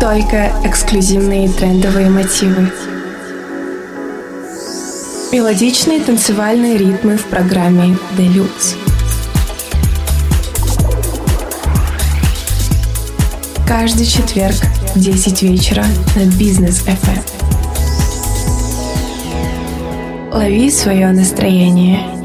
только эксклюзивные трендовые мотивы. Мелодичные танцевальные ритмы в программе Deluxe. Каждый четверг в 10 вечера на Бизнес FM. Лови свое настроение.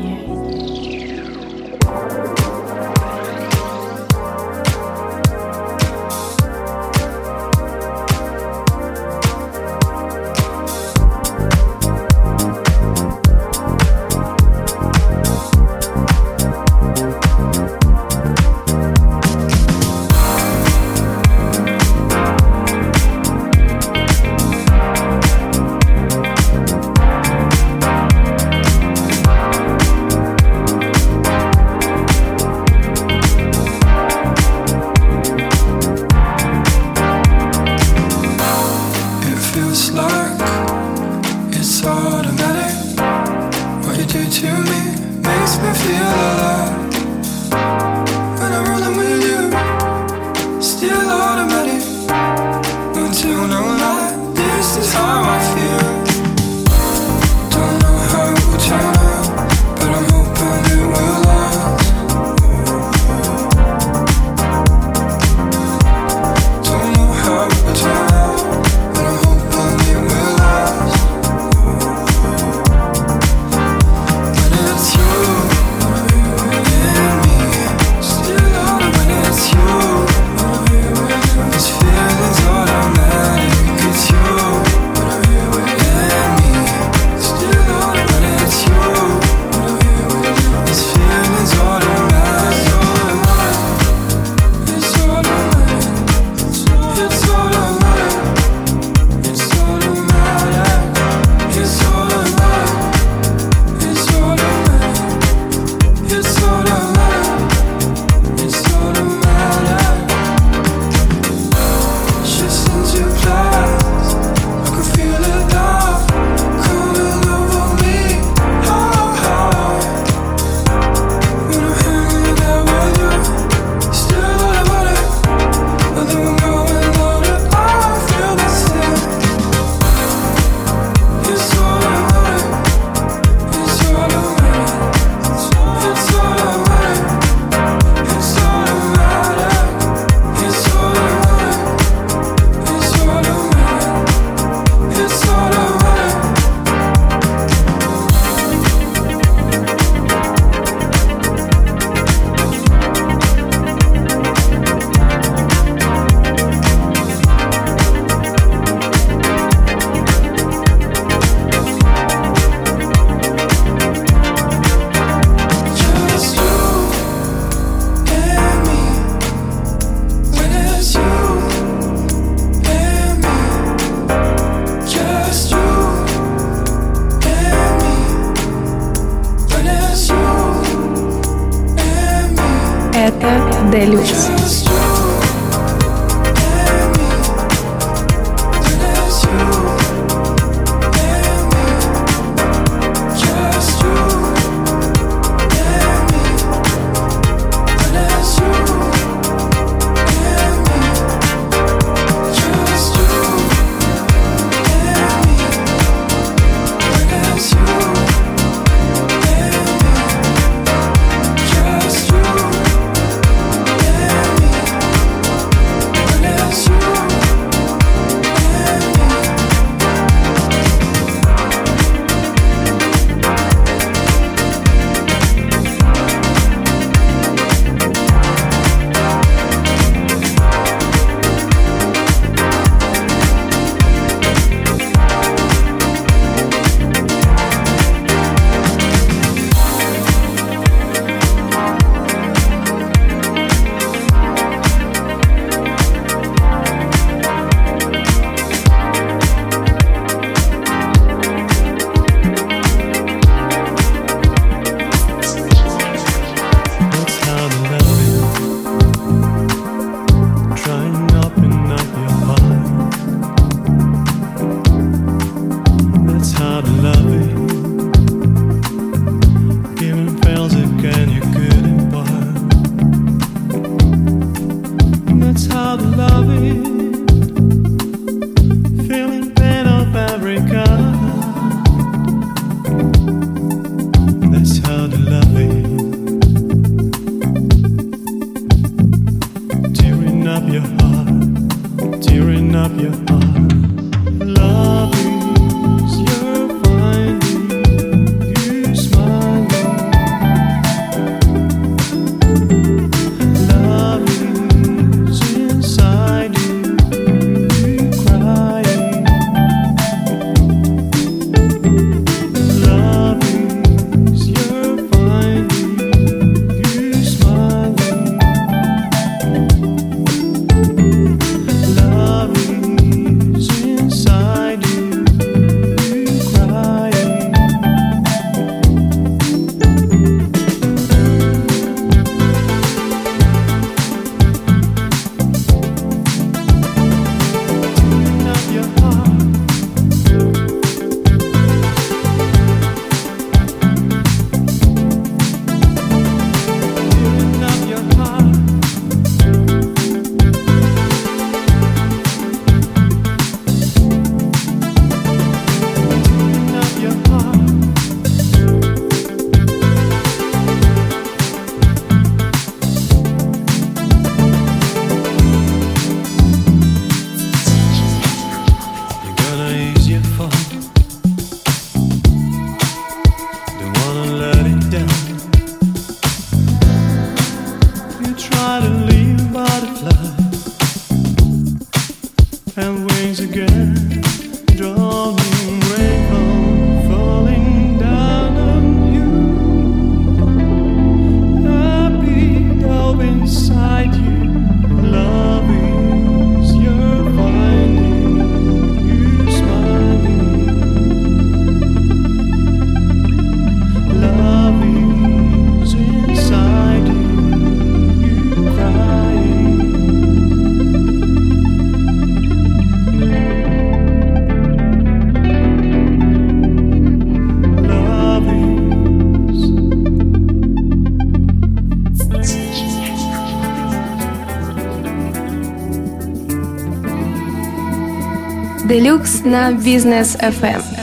Делюкс на Бизнес FM.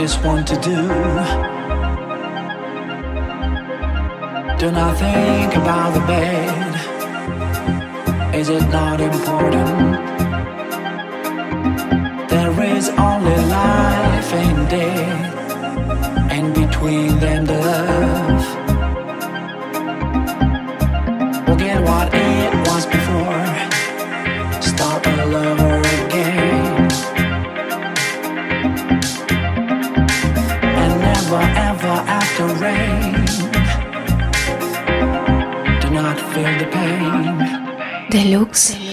Just want to do. Do not think about the bed. Is it not important? There is only life and death and between them the love. Equinox.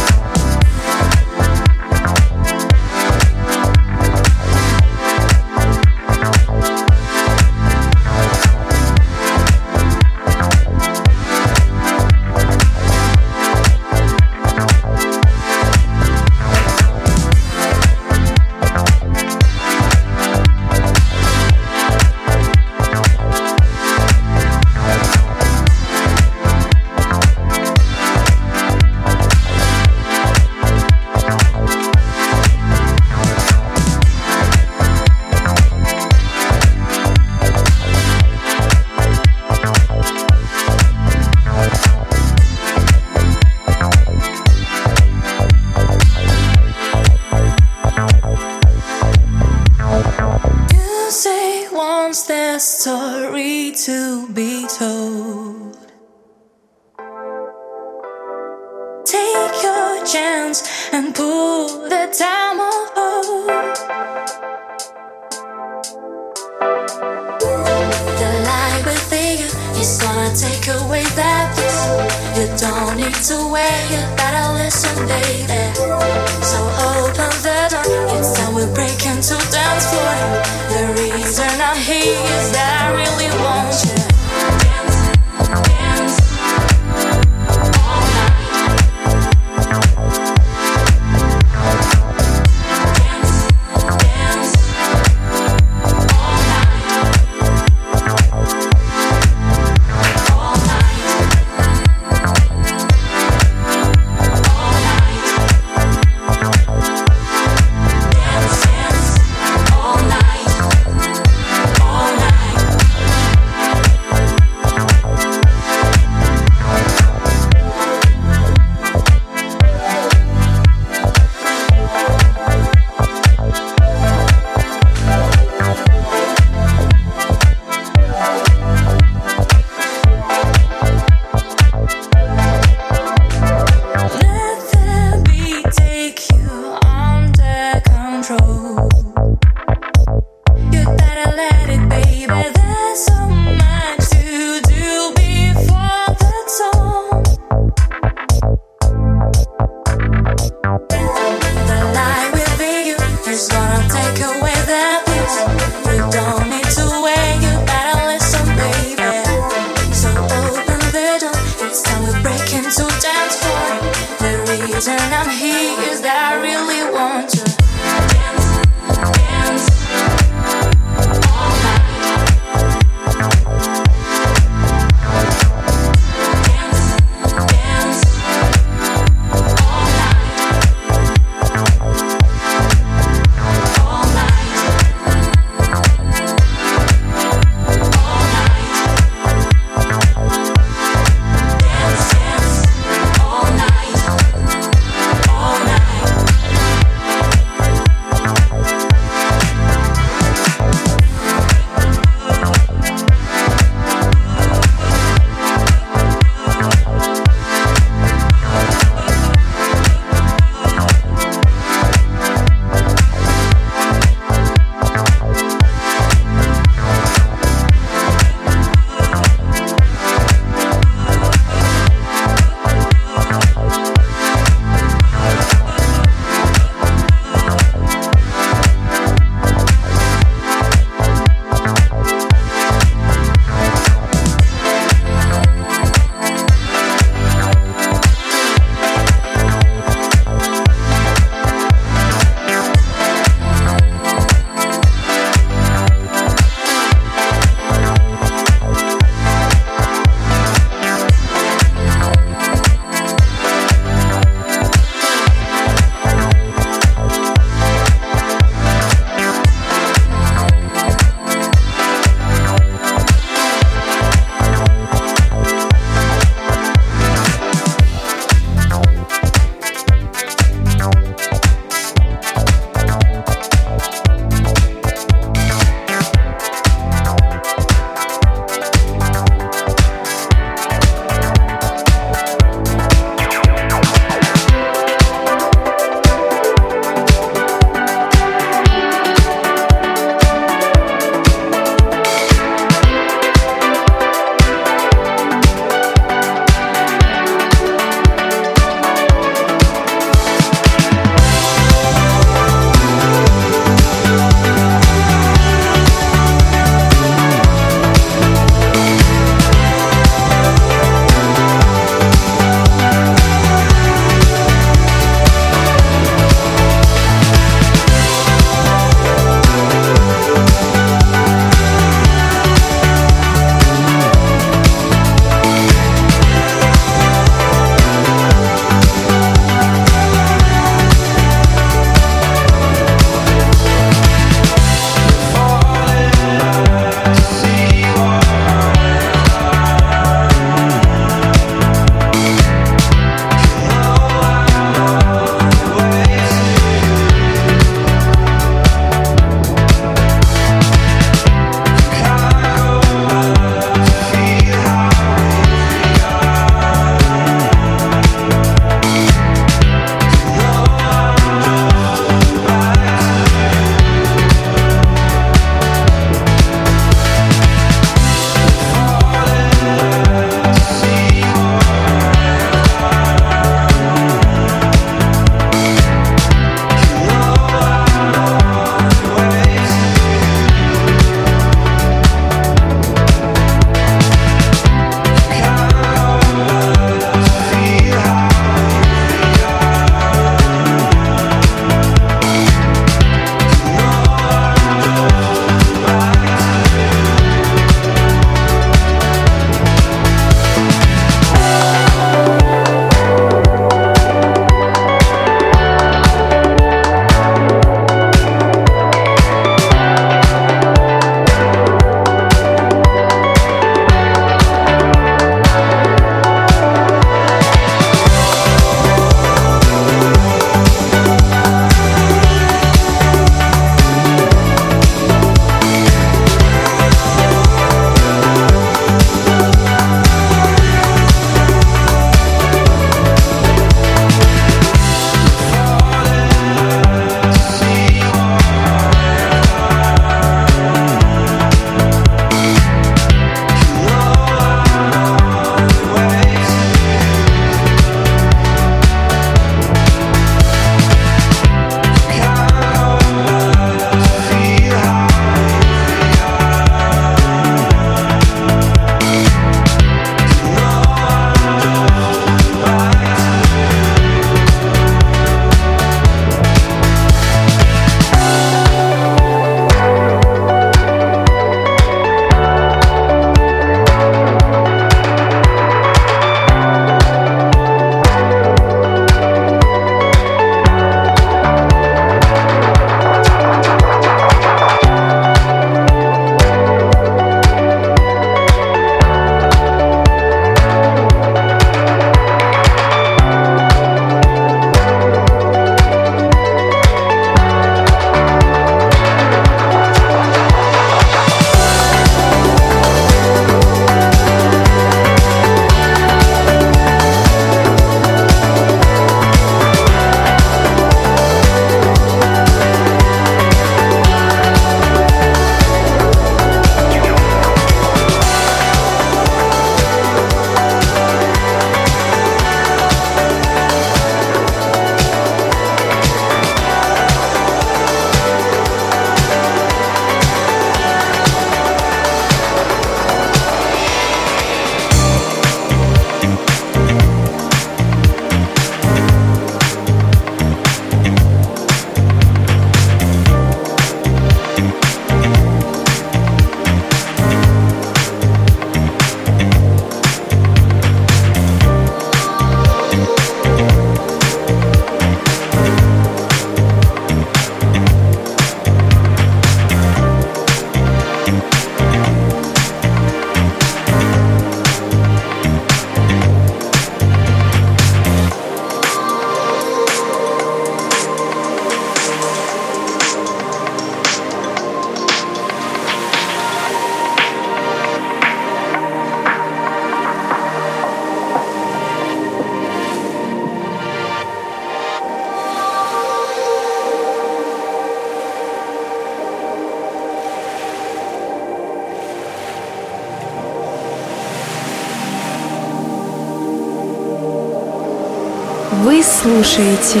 Слушаете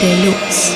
Делюкс. Делюкс.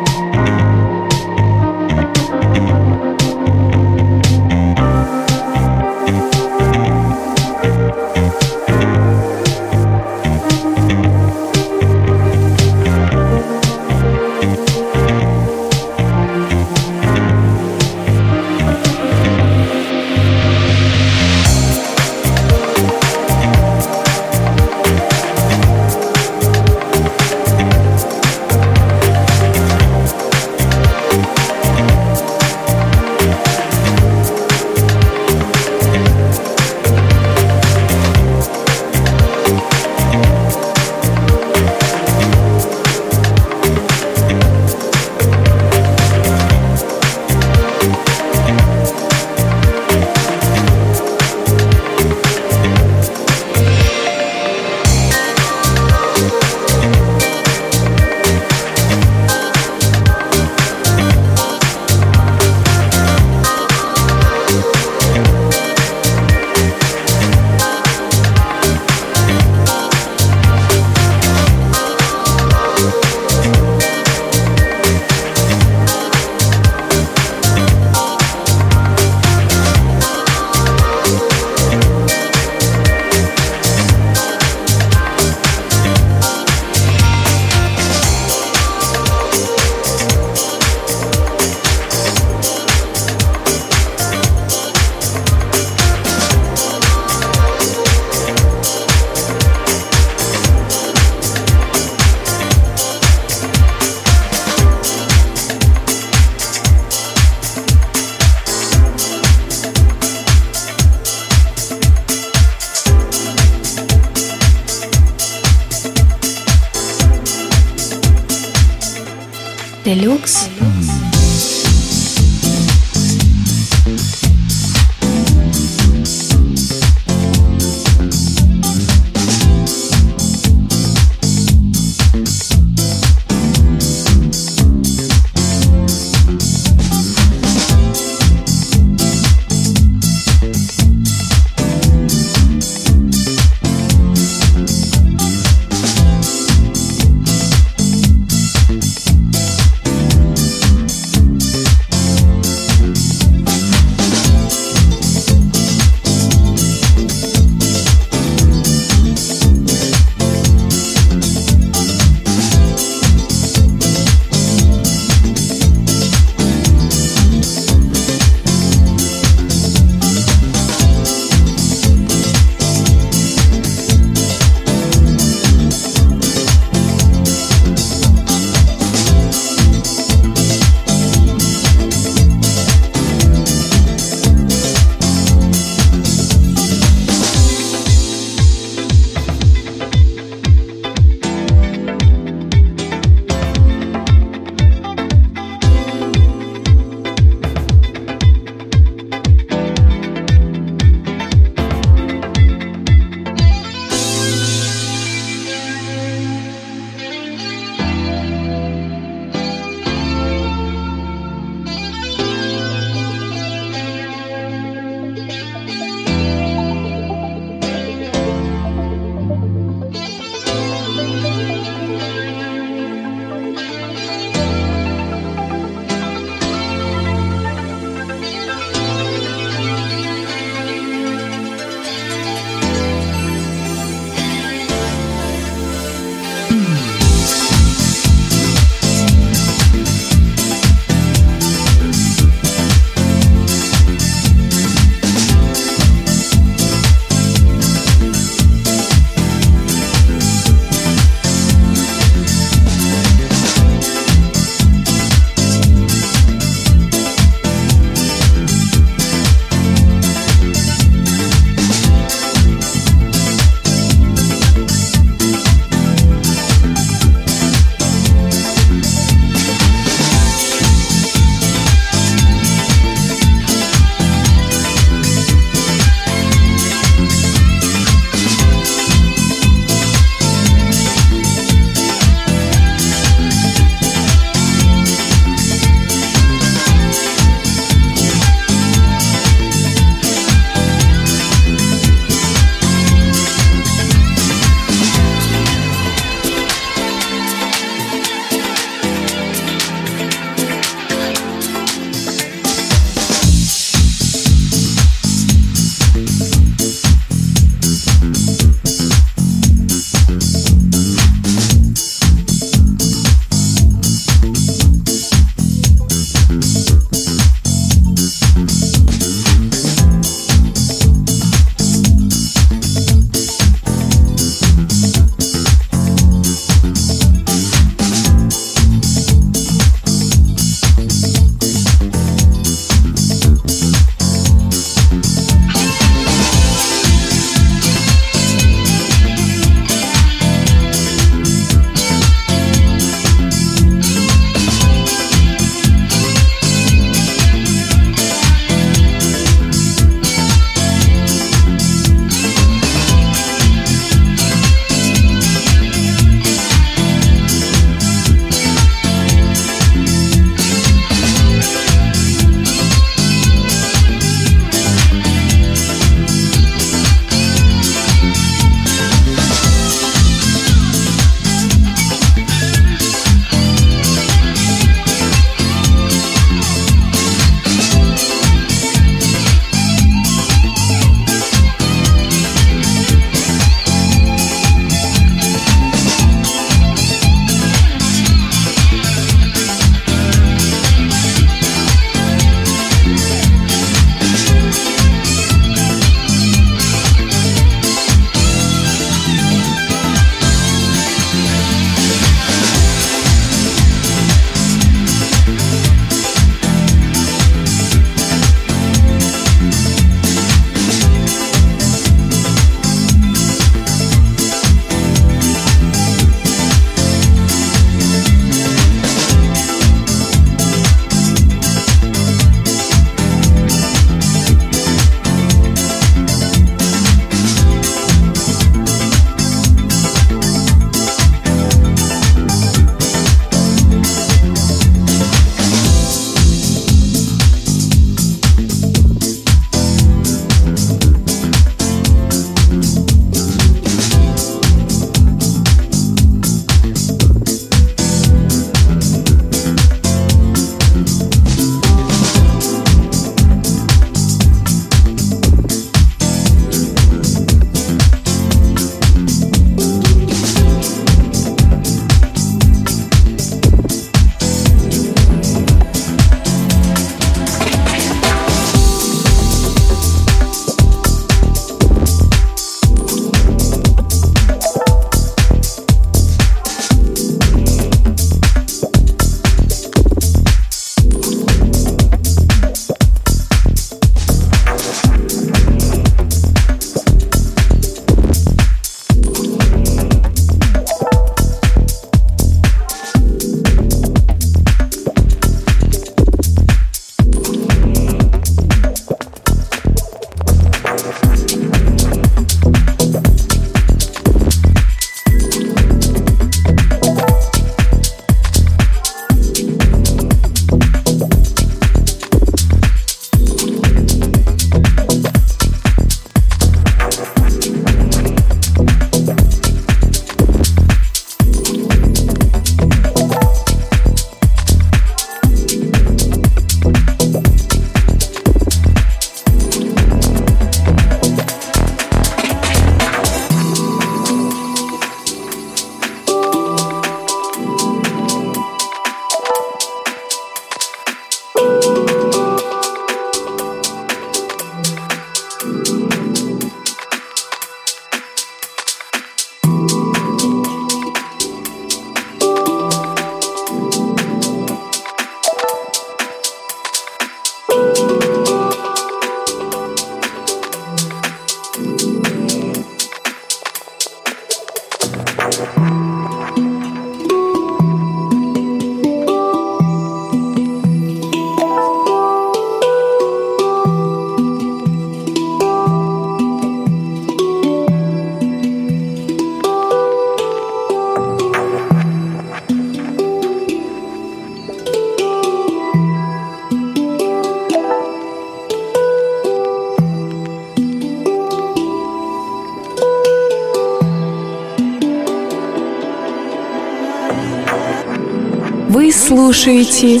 Слушаете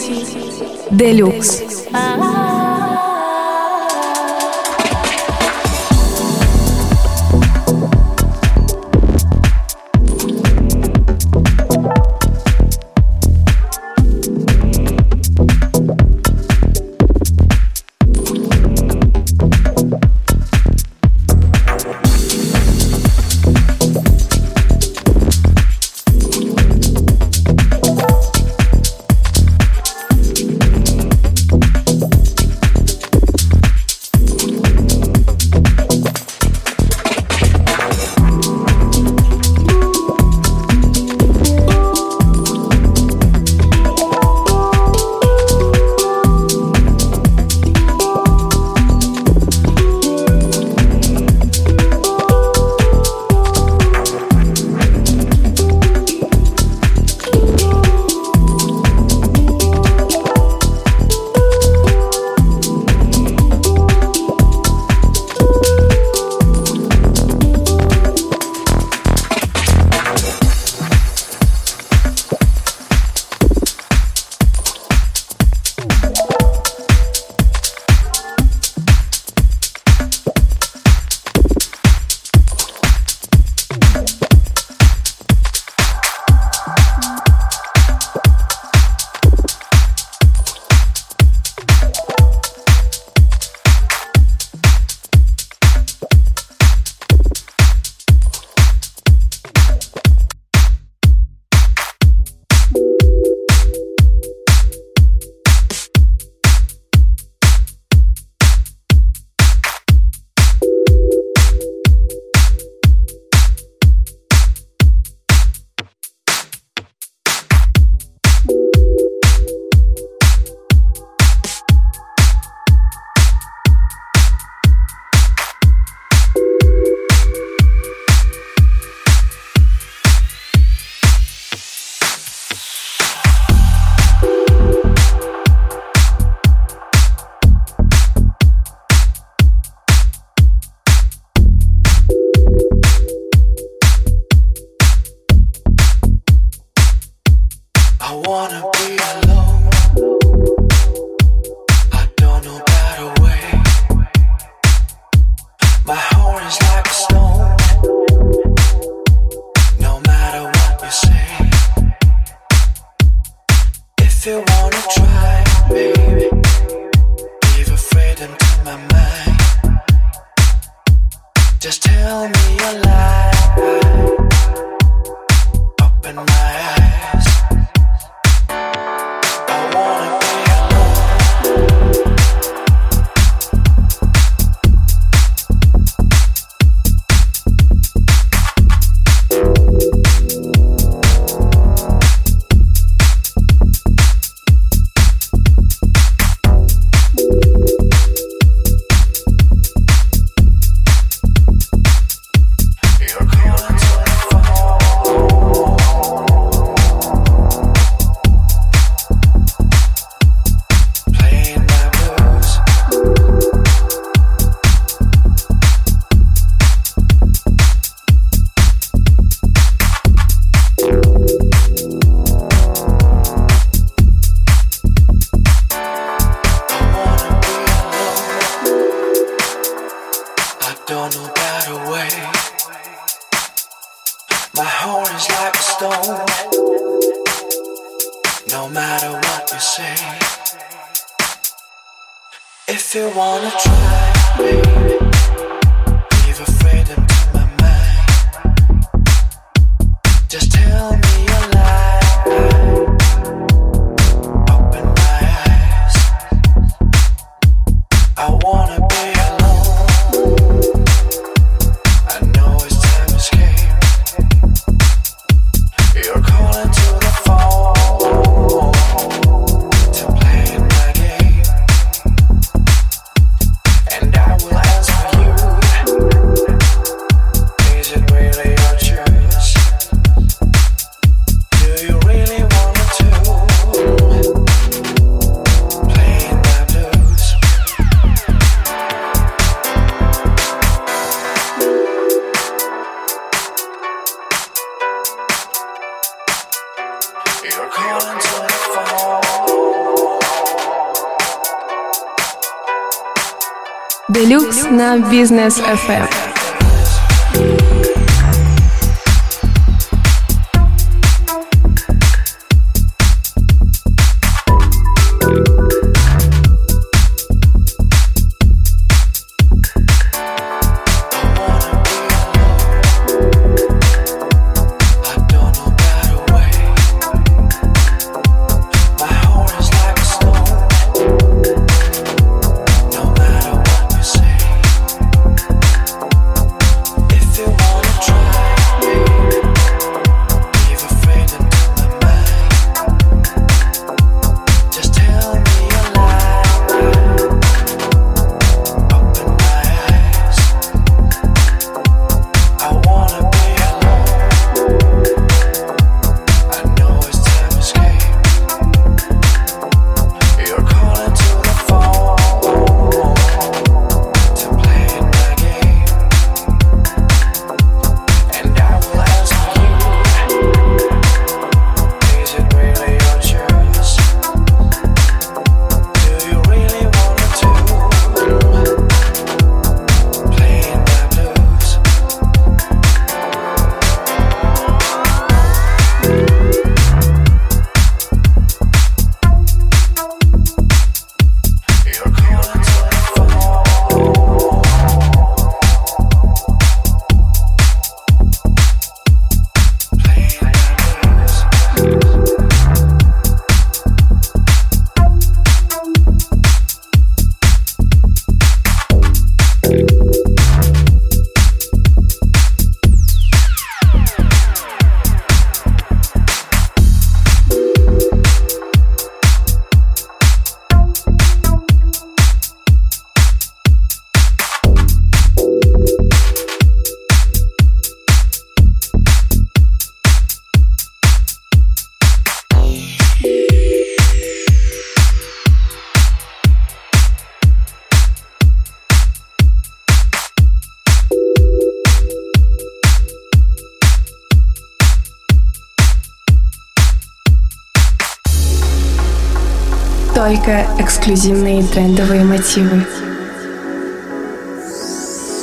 Делюкс. wanna на Бизнес FM. Эксклюзивные трендовые мотивы.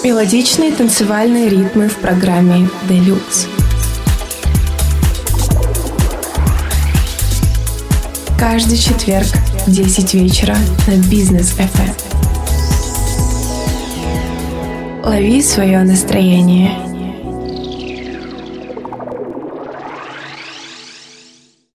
Мелодичные танцевальные ритмы в программе Deluxe. Каждый четверг в 10 вечера на Бизнес FM. Лови свое настроение